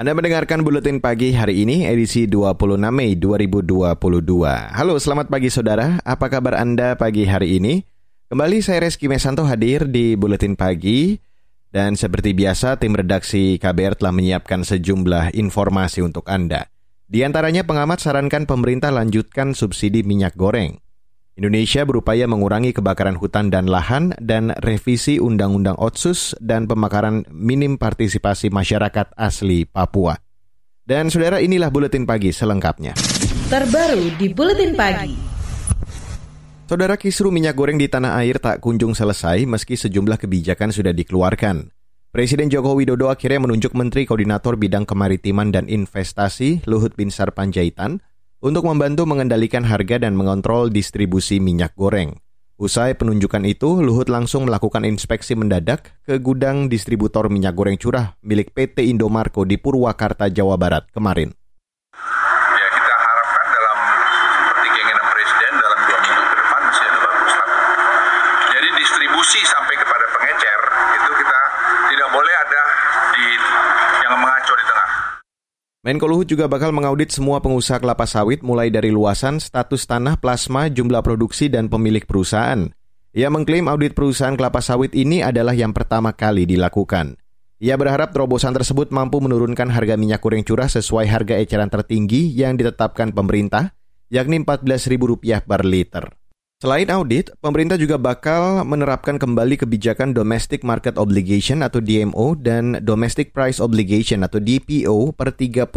Anda mendengarkan Buletin Pagi hari ini, edisi 26 Mei 2022. Halo, selamat pagi saudara. Apa kabar Anda pagi hari ini? Kembali saya Reski Mesanto hadir di Buletin Pagi. Dan seperti biasa, tim redaksi KBR telah menyiapkan sejumlah informasi untuk Anda. Di antaranya pengamat sarankan pemerintah lanjutkan subsidi minyak goreng. Indonesia berupaya mengurangi kebakaran hutan dan lahan dan revisi Undang-Undang Otsus dan pemakaran minim partisipasi masyarakat asli Papua. Dan saudara inilah Buletin Pagi selengkapnya. Terbaru di Buletin Pagi. Saudara kisru minyak goreng di tanah air tak kunjung selesai meski sejumlah kebijakan sudah dikeluarkan. Presiden Joko Widodo akhirnya menunjuk Menteri Koordinator Bidang Kemaritiman dan Investasi Luhut Binsar Panjaitan untuk membantu mengendalikan harga dan mengontrol distribusi minyak goreng. Usai penunjukan itu, Luhut langsung melakukan inspeksi mendadak ke gudang distributor minyak goreng curah milik PT Indomarko di Purwakarta, Jawa Barat kemarin. Ya kita harapkan dalam seperti keinginan Presiden dalam dua minggu ke depan masih ada bagus lah. Jadi distribusi sampai kepada pengecer itu kita tidak boleh ada di yang mengaco di tengah. Menko Luhut juga bakal mengaudit semua pengusaha kelapa sawit mulai dari luasan, status tanah, plasma, jumlah produksi, dan pemilik perusahaan. Ia mengklaim audit perusahaan kelapa sawit ini adalah yang pertama kali dilakukan. Ia berharap terobosan tersebut mampu menurunkan harga minyak goreng curah sesuai harga eceran tertinggi yang ditetapkan pemerintah, yakni Rp14.000 per liter. Selain audit, pemerintah juga bakal menerapkan kembali kebijakan Domestic Market Obligation atau DMO dan Domestic Price Obligation atau DPO per 31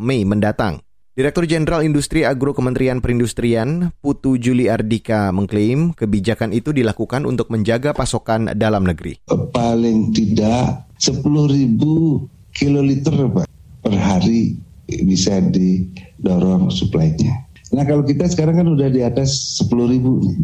Mei mendatang. Direktur Jenderal Industri Agro Kementerian Perindustrian, Putu Juli Ardika, mengklaim kebijakan itu dilakukan untuk menjaga pasokan dalam negeri. Paling tidak 10 ribu kiloliter Pak, per hari bisa didorong suplainya. Nah kalau kita sekarang kan udah di atas 10 ribu nih.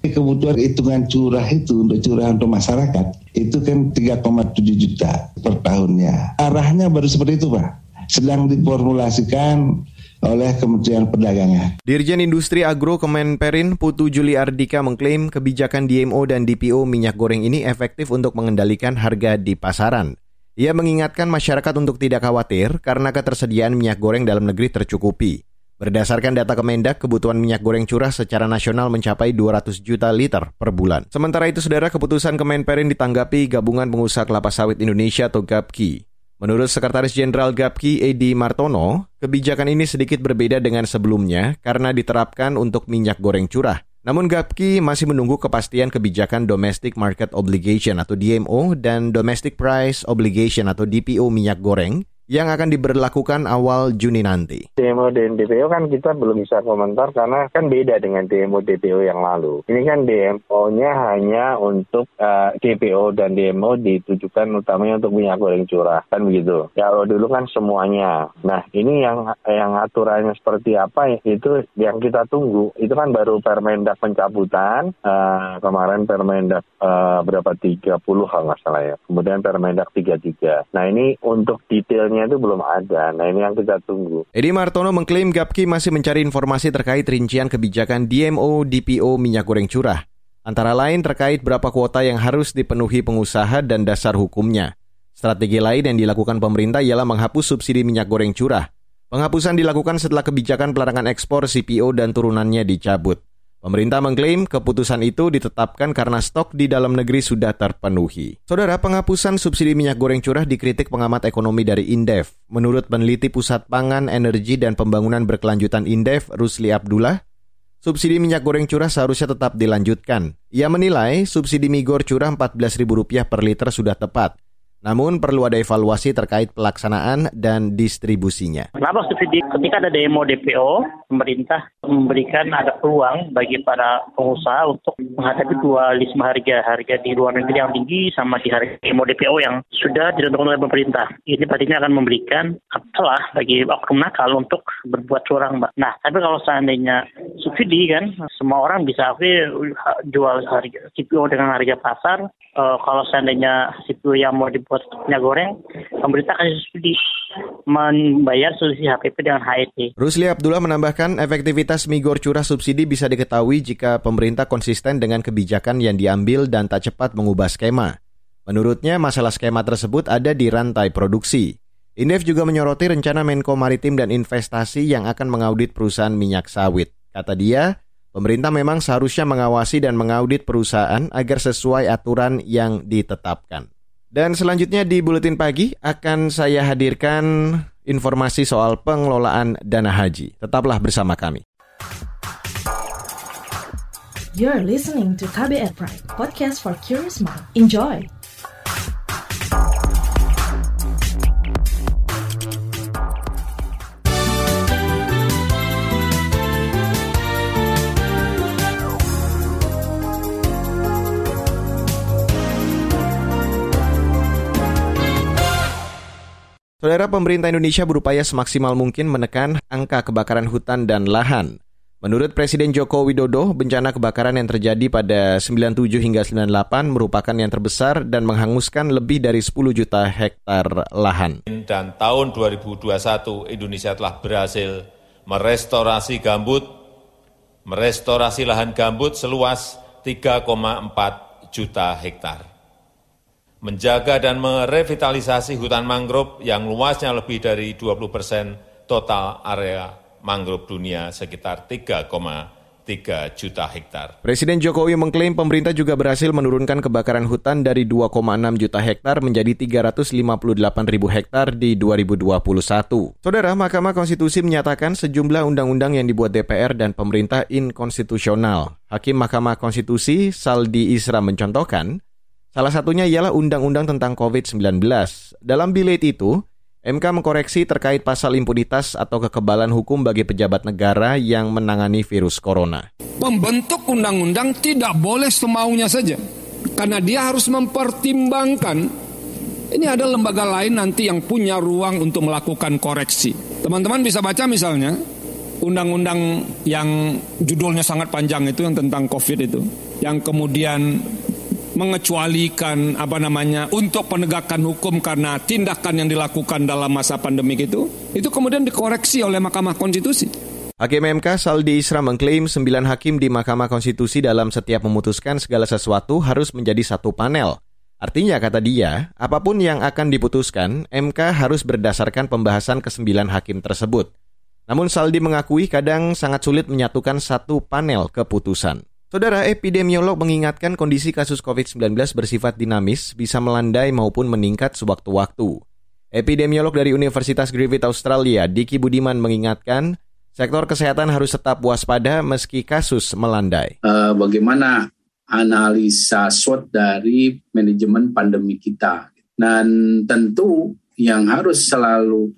Kebutuhan hitungan curah itu untuk curah untuk masyarakat itu kan 3,7 juta per tahunnya. Arahnya baru seperti itu Pak. Sedang diformulasikan oleh Kementerian Perdagangan. Dirjen Industri Agro Kemenperin Putu Juli Ardika mengklaim kebijakan DMO dan DPO minyak goreng ini efektif untuk mengendalikan harga di pasaran. Ia mengingatkan masyarakat untuk tidak khawatir karena ketersediaan minyak goreng dalam negeri tercukupi. Berdasarkan data Kemendak, kebutuhan minyak goreng curah secara nasional mencapai 200 juta liter per bulan. Sementara itu, saudara, keputusan Kemenperin ditanggapi Gabungan Pengusaha Kelapa Sawit Indonesia atau GAPKI. Menurut Sekretaris Jenderal GAPKI Edi Martono, kebijakan ini sedikit berbeda dengan sebelumnya karena diterapkan untuk minyak goreng curah. Namun GAPKI masih menunggu kepastian kebijakan Domestic Market Obligation atau DMO dan Domestic Price Obligation atau DPO minyak goreng yang akan diberlakukan awal Juni nanti. DMO dan DPO kan kita belum bisa komentar karena kan beda dengan DMO DPO yang lalu. Ini kan DMO-nya hanya untuk uh, DPO dan DMO ditujukan utamanya untuk minyak goreng curah kan begitu. Kalau dulu kan semuanya. Nah ini yang yang aturannya seperti apa itu yang kita tunggu. Itu kan baru Permendak pencabutan uh, kemarin Permendak uh, berapa 30 kalau nggak salah ya. Kemudian Permendak 33. Nah ini untuk detailnya itu belum ada. Nah ini yang kita tunggu. Edi Martono mengklaim Gapki masih mencari informasi terkait rincian kebijakan DMO DPO minyak goreng curah. Antara lain terkait berapa kuota yang harus dipenuhi pengusaha dan dasar hukumnya. Strategi lain yang dilakukan pemerintah ialah menghapus subsidi minyak goreng curah. Penghapusan dilakukan setelah kebijakan pelarangan ekspor CPO dan turunannya dicabut. Pemerintah mengklaim keputusan itu ditetapkan karena stok di dalam negeri sudah terpenuhi. Saudara, penghapusan subsidi minyak goreng curah dikritik pengamat ekonomi dari Indef. Menurut peneliti Pusat Pangan, Energi, dan Pembangunan Berkelanjutan Indef, Rusli Abdullah, subsidi minyak goreng curah seharusnya tetap dilanjutkan. Ia menilai subsidi migor curah Rp14.000 per liter sudah tepat. Namun perlu ada evaluasi terkait pelaksanaan dan distribusinya. Kenapa subsidi ketika ada demo DPO, pemerintah memberikan ada peluang bagi para pengusaha untuk menghadapi dualisme harga harga di luar negeri yang tinggi sama di harga demo DPO yang sudah ditentukan oleh pemerintah. Ini pastinya akan memberikan celah bagi oknum nakal untuk berbuat curang, Mbak. Nah, tapi kalau seandainya subsidi kan, semua orang bisa jual harga CPO dengan harga pasar. Uh, kalau seandainya CPO yang mau dibuat minyak goreng, pemerintah kasih subsidi membayar selisih HPP dengan HET. Rusli Abdullah menambahkan efektivitas migor curah subsidi bisa diketahui jika pemerintah konsisten dengan kebijakan yang diambil dan tak cepat mengubah skema. Menurutnya, masalah skema tersebut ada di rantai produksi. Indef juga menyoroti rencana Menko Maritim dan Investasi yang akan mengaudit perusahaan minyak sawit. Kata dia, pemerintah memang seharusnya mengawasi dan mengaudit perusahaan agar sesuai aturan yang ditetapkan. Dan selanjutnya di Buletin Pagi akan saya hadirkan informasi soal pengelolaan dana haji. Tetaplah bersama kami. You're listening to KBR Pride, podcast for curious mind. Enjoy! Saudara pemerintah Indonesia berupaya semaksimal mungkin menekan angka kebakaran hutan dan lahan. Menurut Presiden Joko Widodo, bencana kebakaran yang terjadi pada 97 hingga 98 merupakan yang terbesar dan menghanguskan lebih dari 10 juta hektar lahan. Dan tahun 2021 Indonesia telah berhasil merestorasi gambut, merestorasi lahan gambut seluas 3,4 juta hektar menjaga dan merevitalisasi hutan mangrove yang luasnya lebih dari 20 persen total area mangrove dunia sekitar 3,3 juta hektar. Presiden Jokowi mengklaim pemerintah juga berhasil menurunkan kebakaran hutan dari 2,6 juta hektar menjadi 358 ribu hektar di 2021. Saudara, Mahkamah Konstitusi menyatakan sejumlah undang-undang yang dibuat DPR dan pemerintah inkonstitusional. Hakim Mahkamah Konstitusi Saldi Isra mencontohkan, Salah satunya ialah Undang-Undang tentang COVID-19. Dalam bilet itu, MK mengkoreksi terkait pasal impunitas atau kekebalan hukum bagi pejabat negara yang menangani virus corona. Pembentuk undang-undang tidak boleh semaunya saja, karena dia harus mempertimbangkan ini ada lembaga lain nanti yang punya ruang untuk melakukan koreksi. Teman-teman bisa baca misalnya undang-undang yang judulnya sangat panjang itu yang tentang COVID itu, yang kemudian mengecualikan apa namanya untuk penegakan hukum karena tindakan yang dilakukan dalam masa pandemik itu itu kemudian dikoreksi oleh Mahkamah Konstitusi. Hakim MK Saldi Isra mengklaim sembilan hakim di Mahkamah Konstitusi dalam setiap memutuskan segala sesuatu harus menjadi satu panel. Artinya, kata dia, apa pun yang akan diputuskan, MK harus berdasarkan pembahasan kesembilan hakim tersebut. Namun Saldi mengakui kadang sangat sulit menyatukan satu panel keputusan. Saudara epidemiolog mengingatkan kondisi kasus COVID-19 bersifat dinamis, bisa melandai maupun meningkat sewaktu-waktu. Epidemiolog dari Universitas Griffith Australia, Diki Budiman mengingatkan, sektor kesehatan harus tetap waspada meski kasus melandai. Uh, bagaimana analisa SWOT dari manajemen pandemi kita? Dan tentu yang harus selalu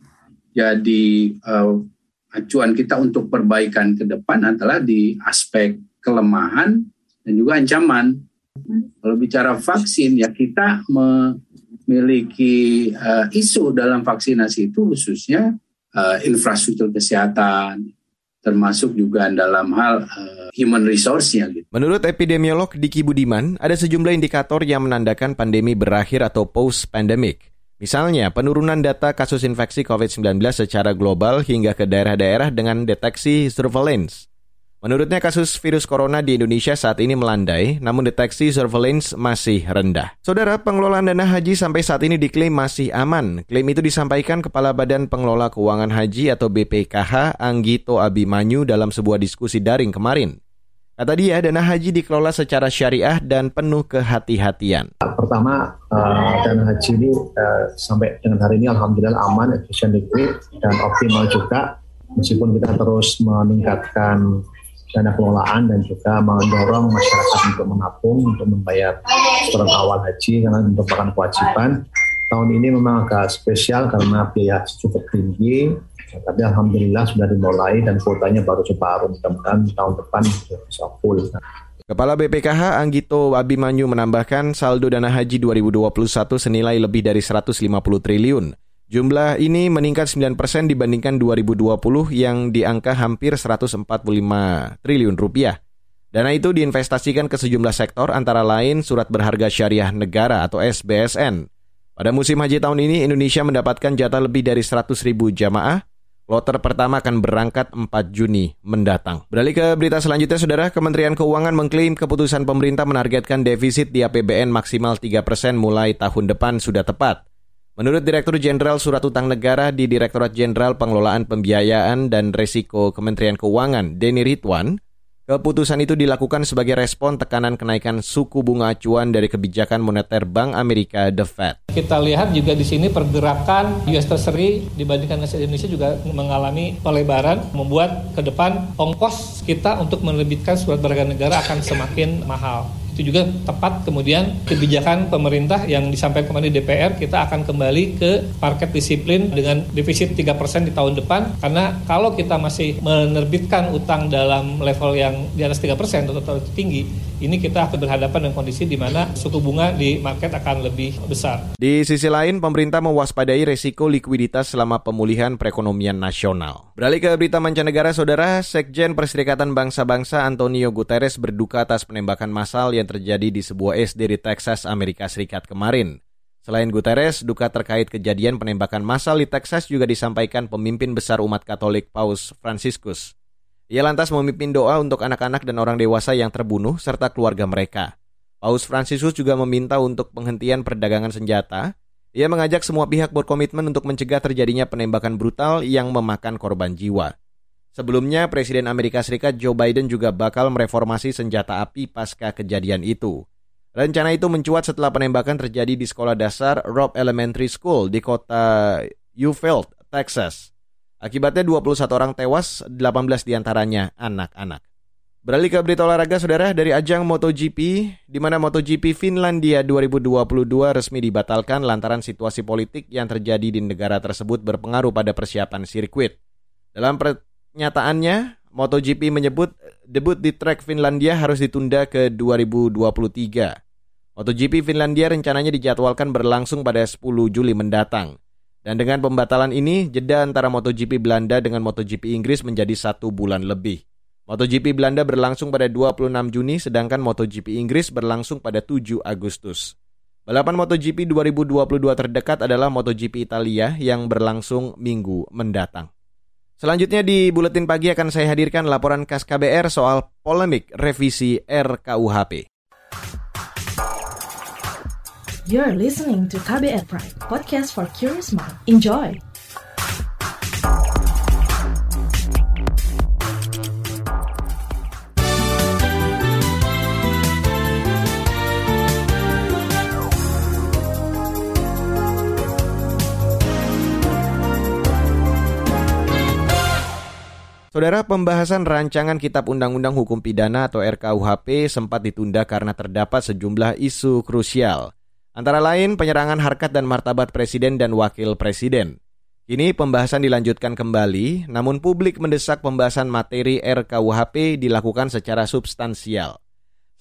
jadi uh, acuan kita untuk perbaikan ke depan adalah di aspek kelemahan dan juga ancaman. Kalau bicara vaksin ya kita memiliki uh, isu dalam vaksinasi itu khususnya uh, infrastruktur kesehatan termasuk juga dalam hal uh, human resource-nya. Gitu. Menurut epidemiolog Diki Budiman, ada sejumlah indikator yang menandakan pandemi berakhir atau post-pandemic. Misalnya, penurunan data kasus infeksi COVID-19 secara global hingga ke daerah-daerah dengan deteksi surveillance. Menurutnya kasus virus corona di Indonesia saat ini melandai, namun deteksi surveillance masih rendah. Saudara, pengelolaan dana haji sampai saat ini diklaim masih aman. Klaim itu disampaikan Kepala Badan Pengelola Keuangan Haji atau BPKH Anggito Abimanyu dalam sebuah diskusi daring kemarin. Kata dia, dana haji dikelola secara syariah dan penuh kehati-hatian. Pertama, uh, dana haji ini uh, sampai dengan hari ini alhamdulillah aman, efisien, liquid, dan optimal juga. Meskipun kita terus meningkatkan dana kelolaan dan juga mendorong masyarakat untuk menabung untuk membayar setoran awal haji karena merupakan kewajiban. Tahun ini memang agak spesial karena biaya cukup tinggi, tapi alhamdulillah sudah dimulai dan kuotanya baru separuh. Mudah-mudahan tahun depan bisa full. Kepala BPKH Anggito Abimanyu menambahkan saldo dana haji 2021 senilai lebih dari 150 triliun. Jumlah ini meningkat 9% dibandingkan 2020 yang di angka hampir 145 triliun rupiah. Dana itu diinvestasikan ke sejumlah sektor antara lain surat berharga syariah negara atau SBSN. Pada musim haji tahun ini Indonesia mendapatkan jatah lebih dari 100 ribu jamaah Kloter pertama akan berangkat 4 Juni mendatang. Beralih ke berita selanjutnya, Saudara. Kementerian Keuangan mengklaim keputusan pemerintah menargetkan defisit di APBN maksimal 3 persen mulai tahun depan sudah tepat. Menurut Direktur Jenderal Surat Utang Negara di Direktorat Jenderal Pengelolaan Pembiayaan dan Resiko Kementerian Keuangan, Denny Ridwan, Keputusan itu dilakukan sebagai respon tekanan kenaikan suku bunga acuan dari kebijakan moneter Bank Amerika The Fed. Kita lihat juga di sini pergerakan US Treasury dibandingkan dengan Indonesia juga mengalami pelebaran, membuat ke depan ongkos kita untuk menerbitkan surat berharga negara akan semakin mahal itu juga tepat. Kemudian kebijakan pemerintah yang disampaikan kemarin di DPR kita akan kembali ke market disiplin dengan defisit 3% di tahun depan. Karena kalau kita masih menerbitkan utang dalam level yang di atas 3% atau terlalu tinggi ini kita akan berhadapan dengan kondisi di mana suku bunga di market akan lebih besar. Di sisi lain, pemerintah mewaspadai resiko likuiditas selama pemulihan perekonomian nasional. Beralih ke berita mancanegara, Saudara, Sekjen Perserikatan Bangsa-Bangsa Antonio Guterres berduka atas penembakan massal yang terjadi di sebuah SD di Texas, Amerika Serikat kemarin. Selain Guterres, duka terkait kejadian penembakan massal di Texas juga disampaikan pemimpin besar umat Katolik Paus Franciscus. Ia lantas memimpin doa untuk anak-anak dan orang dewasa yang terbunuh serta keluarga mereka. Paus Franciscus juga meminta untuk penghentian perdagangan senjata. Ia mengajak semua pihak berkomitmen untuk mencegah terjadinya penembakan brutal yang memakan korban jiwa. Sebelumnya, Presiden Amerika Serikat Joe Biden juga bakal mereformasi senjata api pasca kejadian itu. Rencana itu mencuat setelah penembakan terjadi di sekolah dasar Robb Elementary School di kota Uvalde, Texas. Akibatnya 21 orang tewas, 18 di antaranya anak-anak. Beralih ke berita olahraga, saudara, dari ajang MotoGP, di mana MotoGP Finlandia 2022 resmi dibatalkan lantaran situasi politik yang terjadi di negara tersebut berpengaruh pada persiapan sirkuit. Dalam pernyataannya, MotoGP menyebut debut di trek Finlandia harus ditunda ke 2023. MotoGP Finlandia rencananya dijadwalkan berlangsung pada 10 Juli mendatang. Dan dengan pembatalan ini, jeda antara MotoGP Belanda dengan MotoGP Inggris menjadi satu bulan lebih. MotoGP Belanda berlangsung pada 26 Juni, sedangkan MotoGP Inggris berlangsung pada 7 Agustus. Balapan MotoGP 2022 terdekat adalah MotoGP Italia yang berlangsung minggu mendatang. Selanjutnya di Buletin Pagi akan saya hadirkan laporan khas KBR soal polemik revisi RKUHP. You're listening to KBR Pride, podcast for curious mind. Enjoy! Saudara, pembahasan rancangan Kitab Undang-Undang Hukum Pidana atau RKUHP sempat ditunda karena terdapat sejumlah isu krusial. Antara lain penyerangan harkat dan martabat presiden dan wakil presiden. Kini pembahasan dilanjutkan kembali, namun publik mendesak pembahasan materi RKUHP dilakukan secara substansial.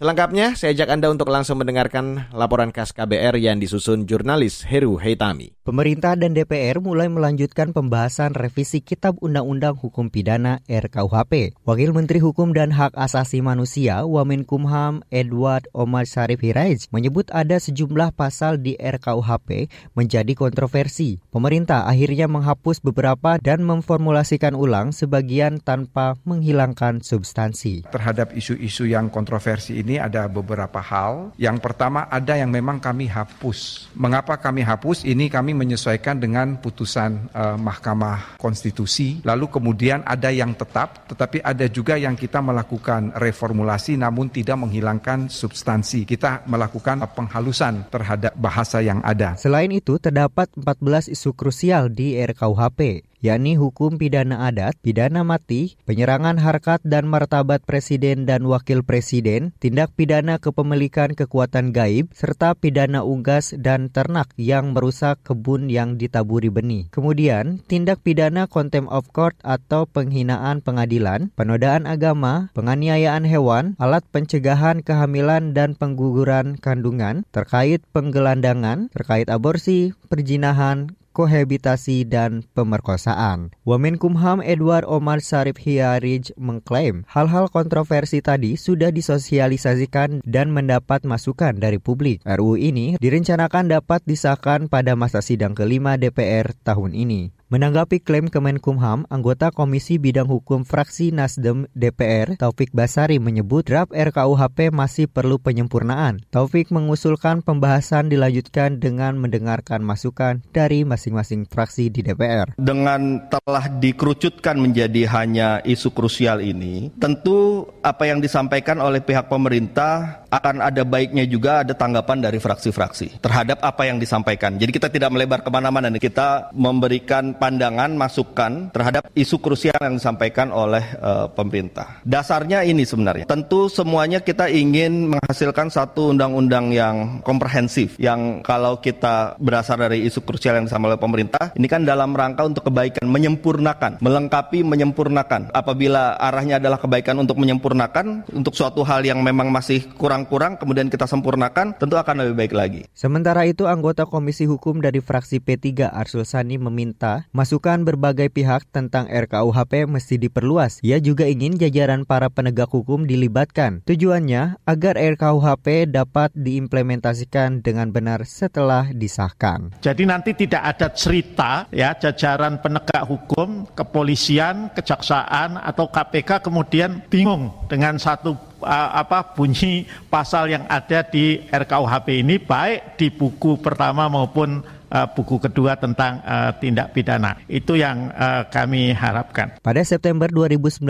Selengkapnya, saya ajak Anda untuk langsung mendengarkan laporan khas KBR yang disusun jurnalis Heru Heitami. Pemerintah dan DPR mulai melanjutkan pembahasan revisi Kitab Undang-Undang Hukum Pidana RKUHP. Wakil Menteri Hukum dan Hak Asasi Manusia Wamenkumham Edward Omar Sharif Hiraij menyebut ada sejumlah pasal di RKUHP menjadi kontroversi. Pemerintah akhirnya menghapus beberapa dan memformulasikan ulang sebagian tanpa menghilangkan substansi. Terhadap isu-isu yang kontroversi ini ini ada beberapa hal. Yang pertama ada yang memang kami hapus. Mengapa kami hapus? Ini kami menyesuaikan dengan putusan uh, Mahkamah Konstitusi. Lalu kemudian ada yang tetap, tetapi ada juga yang kita melakukan reformulasi namun tidak menghilangkan substansi. Kita melakukan penghalusan terhadap bahasa yang ada. Selain itu terdapat 14 isu krusial di RKUHP yakni hukum pidana adat, pidana mati, penyerangan harkat dan martabat presiden dan wakil presiden, tindak pidana kepemilikan kekuatan gaib, serta pidana unggas dan ternak yang merusak kebun yang ditaburi benih. Kemudian, tindak pidana contempt of court atau penghinaan pengadilan, penodaan agama, penganiayaan hewan, alat pencegahan kehamilan dan pengguguran kandungan, terkait penggelandangan, terkait aborsi, perjinahan, kohabitasi dan pemerkosaan. Wamenkumham Edward Omar Sarif Hiarij mengklaim hal-hal kontroversi tadi sudah disosialisasikan dan mendapat masukan dari publik. RUU ini direncanakan dapat disahkan pada masa sidang kelima DPR tahun ini. Menanggapi klaim Kemenkumham, anggota Komisi Bidang Hukum Fraksi Nasdem DPR, Taufik Basari menyebut draft RKUHP masih perlu penyempurnaan. Taufik mengusulkan pembahasan dilanjutkan dengan mendengarkan masukan dari masing-masing fraksi di DPR. Dengan telah dikerucutkan menjadi hanya isu krusial ini, tentu apa yang disampaikan oleh pihak pemerintah akan ada baiknya juga ada tanggapan dari fraksi-fraksi terhadap apa yang disampaikan. Jadi kita tidak melebar ke mana-mana, kita memberikan pandangan, masukan terhadap isu krusial yang disampaikan oleh uh, pemerintah. Dasarnya ini sebenarnya. Tentu semuanya kita ingin menghasilkan satu undang-undang yang komprehensif, yang kalau kita berasal dari isu krusial yang disampaikan oleh pemerintah, ini kan dalam rangka untuk kebaikan, menyempurnakan, melengkapi, menyempurnakan. Apabila arahnya adalah kebaikan untuk menyempurnakan, untuk suatu hal yang memang masih kurang-kurang, kemudian kita sempurnakan, tentu akan lebih baik lagi. Sementara itu, anggota Komisi Hukum dari fraksi P3 Arsul Sani meminta Masukan berbagai pihak tentang RKUHP mesti diperluas. Ia juga ingin jajaran para penegak hukum dilibatkan. Tujuannya agar RKUHP dapat diimplementasikan dengan benar setelah disahkan. Jadi nanti tidak ada cerita ya jajaran penegak hukum, kepolisian, kejaksaan atau KPK kemudian bingung dengan satu apa bunyi pasal yang ada di RKUHP ini baik di buku pertama maupun uh, buku kedua tentang uh, tindak pidana. Itu yang uh, kami harapkan. Pada September 2019,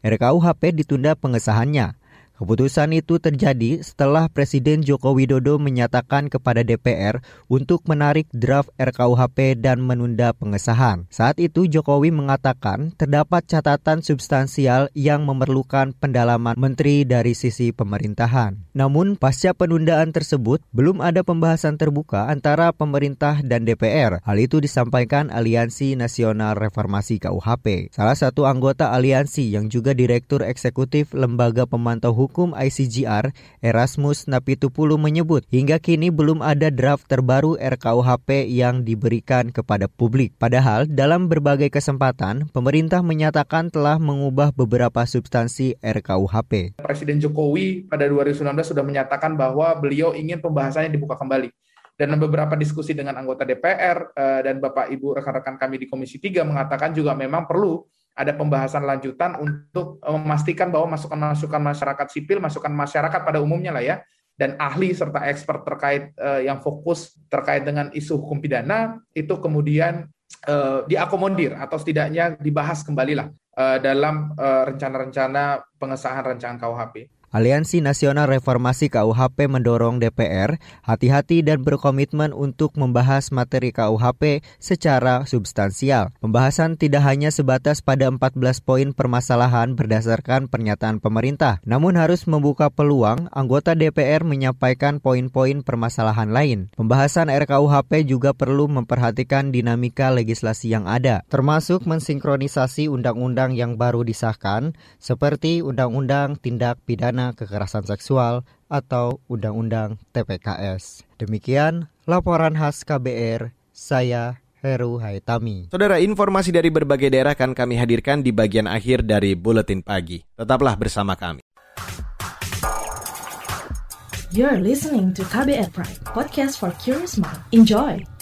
RKUHP ditunda pengesahannya. Keputusan itu terjadi setelah Presiden Joko Widodo menyatakan kepada DPR untuk menarik draft RKUHP dan menunda pengesahan. Saat itu Jokowi mengatakan terdapat catatan substansial yang memerlukan pendalaman menteri dari sisi pemerintahan. Namun pasca penundaan tersebut belum ada pembahasan terbuka antara pemerintah dan DPR. Hal itu disampaikan Aliansi Nasional Reformasi KUHP. Salah satu anggota aliansi yang juga Direktur Eksekutif Lembaga Pemantau Hukum Hukum ICGR, Erasmus Napitupulu menyebut hingga kini belum ada draft terbaru RKUHP yang diberikan kepada publik. Padahal dalam berbagai kesempatan, pemerintah menyatakan telah mengubah beberapa substansi RKUHP. Presiden Jokowi pada 2019 sudah menyatakan bahwa beliau ingin pembahasannya dibuka kembali dan beberapa diskusi dengan anggota DPR eh, dan Bapak Ibu rekan-rekan kami di Komisi 3 mengatakan juga memang perlu ada pembahasan lanjutan untuk eh, memastikan bahwa masukan-masukan masyarakat sipil, masukan masyarakat pada umumnya lah ya, dan ahli serta expert terkait uh, yang fokus terkait dengan isu hukum pidana itu kemudian uh, diakomodir atau setidaknya dibahas kembali lah dalam rencana-rencana pengesahan rancangan KUHP. Aliansi Nasional Reformasi KUHP mendorong DPR hati-hati dan berkomitmen untuk membahas materi KUHP secara substansial. Pembahasan tidak hanya sebatas pada 14 poin permasalahan berdasarkan pernyataan pemerintah, namun harus membuka peluang anggota DPR menyampaikan poin-poin permasalahan lain. Pembahasan RKUHP juga perlu memperhatikan dinamika legislasi yang ada, termasuk mensinkronisasi undang-undang yang baru disahkan seperti Undang-Undang Tindak Pidana kekerasan seksual atau Undang-Undang TPKS. Demikian laporan khas KBR, saya Heru Haitami. Saudara, informasi dari berbagai daerah akan kami hadirkan di bagian akhir dari Buletin Pagi. Tetaplah bersama kami. You're listening to KBR Pride, podcast for curious mind. Enjoy!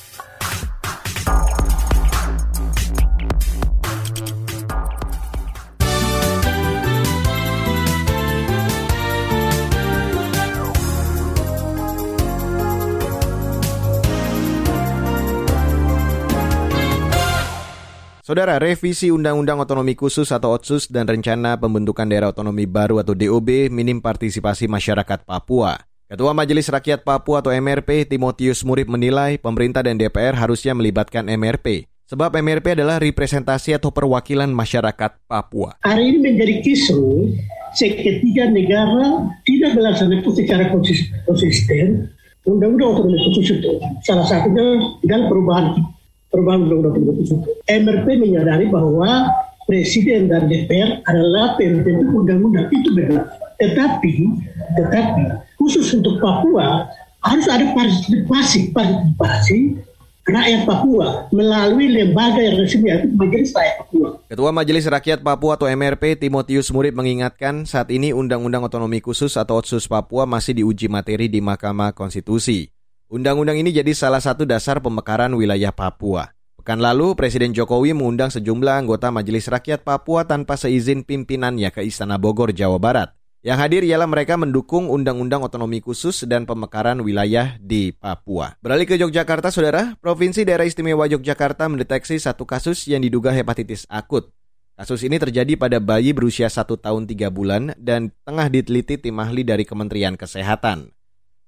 Saudara, revisi Undang-Undang Otonomi Khusus atau OTSUS dan rencana pembentukan daerah otonomi baru atau DOB minim partisipasi masyarakat Papua. Ketua Majelis Rakyat Papua atau MRP, Timotius Murib menilai pemerintah dan DPR harusnya melibatkan MRP Sebab MRP adalah representasi atau perwakilan masyarakat Papua. Hari ini menjadi kisru seketika negara tidak melaksanakan secara konsisten undang-undang otonomi khusus itu. Salah satunya dengan perubahan perubahan undang-undang otonomi khusus. MRP menyadari bahwa presiden dan DPR adalah pembentuk undang-undang itu benar. Tetapi, tetapi khusus untuk Papua harus ada partisipasi, partisipasi rakyat Papua melalui lembaga yang resmi yaitu Majelis Rakyat Papua. Ketua Majelis Rakyat Papua atau MRP Timotius Murib mengingatkan saat ini Undang-Undang Otonomi Khusus atau Otsus Papua masih diuji materi di Mahkamah Konstitusi. Undang-undang ini jadi salah satu dasar pemekaran wilayah Papua. Pekan lalu, Presiden Jokowi mengundang sejumlah anggota Majelis Rakyat Papua tanpa seizin pimpinannya ke Istana Bogor, Jawa Barat. Yang hadir ialah mereka mendukung Undang-Undang Otonomi Khusus dan pemekaran wilayah di Papua. Beralih ke Yogyakarta, Saudara, Provinsi Daerah Istimewa Yogyakarta mendeteksi satu kasus yang diduga hepatitis akut. Kasus ini terjadi pada bayi berusia 1 tahun 3 bulan dan tengah diteliti tim ahli dari Kementerian Kesehatan.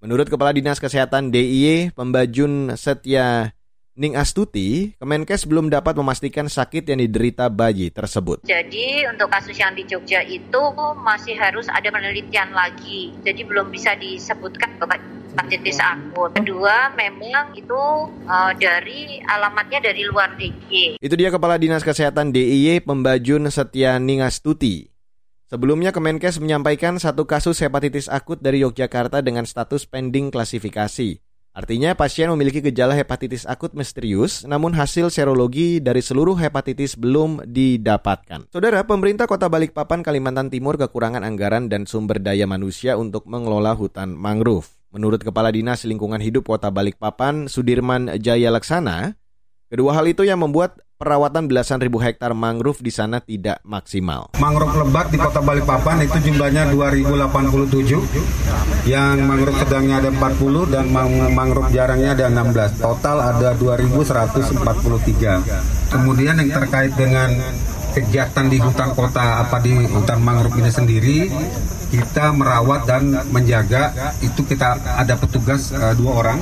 Menurut Kepala Dinas Kesehatan DIY, Pembajun Setia Ning Astuti, Kemenkes belum dapat memastikan sakit yang diderita bayi tersebut. Jadi untuk kasus yang di Jogja itu masih harus ada penelitian lagi. Jadi belum bisa disebutkan hepatitis akut. Kedua, memang itu uh, dari alamatnya dari luar DIY. Itu dia Kepala Dinas Kesehatan DIY Pembajun Setia Ningastuti. Sebelumnya Kemenkes menyampaikan satu kasus hepatitis akut dari Yogyakarta dengan status pending klasifikasi. Artinya pasien memiliki gejala hepatitis akut misterius, namun hasil serologi dari seluruh hepatitis belum didapatkan. Saudara, pemerintah Kota Balikpapan, Kalimantan Timur kekurangan anggaran dan sumber daya manusia untuk mengelola hutan mangrove. Menurut Kepala Dinas Lingkungan Hidup Kota Balikpapan, Sudirman Jaya Laksana, kedua hal itu yang membuat perawatan belasan ribu hektar mangrove di sana tidak maksimal. Mangrove lebat di Kota Balikpapan itu jumlahnya 2087, yang mangrove sedangnya ada 40 dan mangrove jarangnya ada 16. Total ada 2143. Kemudian yang terkait dengan kegiatan di hutan kota apa di hutan mangrove ini sendiri kita merawat dan menjaga itu kita ada petugas uh, dua orang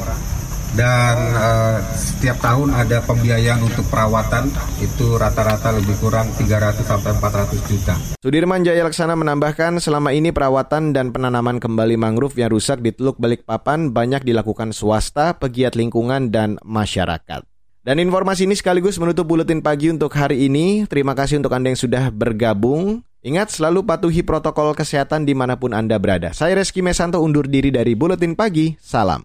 dan uh, setiap tahun ada pembiayaan untuk perawatan itu rata-rata lebih kurang 300 sampai 400 juta. Sudirman Jaya Laksana menambahkan selama ini perawatan dan penanaman kembali mangrove yang rusak di Teluk Balikpapan banyak dilakukan swasta, pegiat lingkungan dan masyarakat. Dan informasi ini sekaligus menutup buletin pagi untuk hari ini. Terima kasih untuk Anda yang sudah bergabung. Ingat selalu patuhi protokol kesehatan di mana pun Anda berada. Saya Reski Mesanto undur diri dari Buletin Pagi. Salam.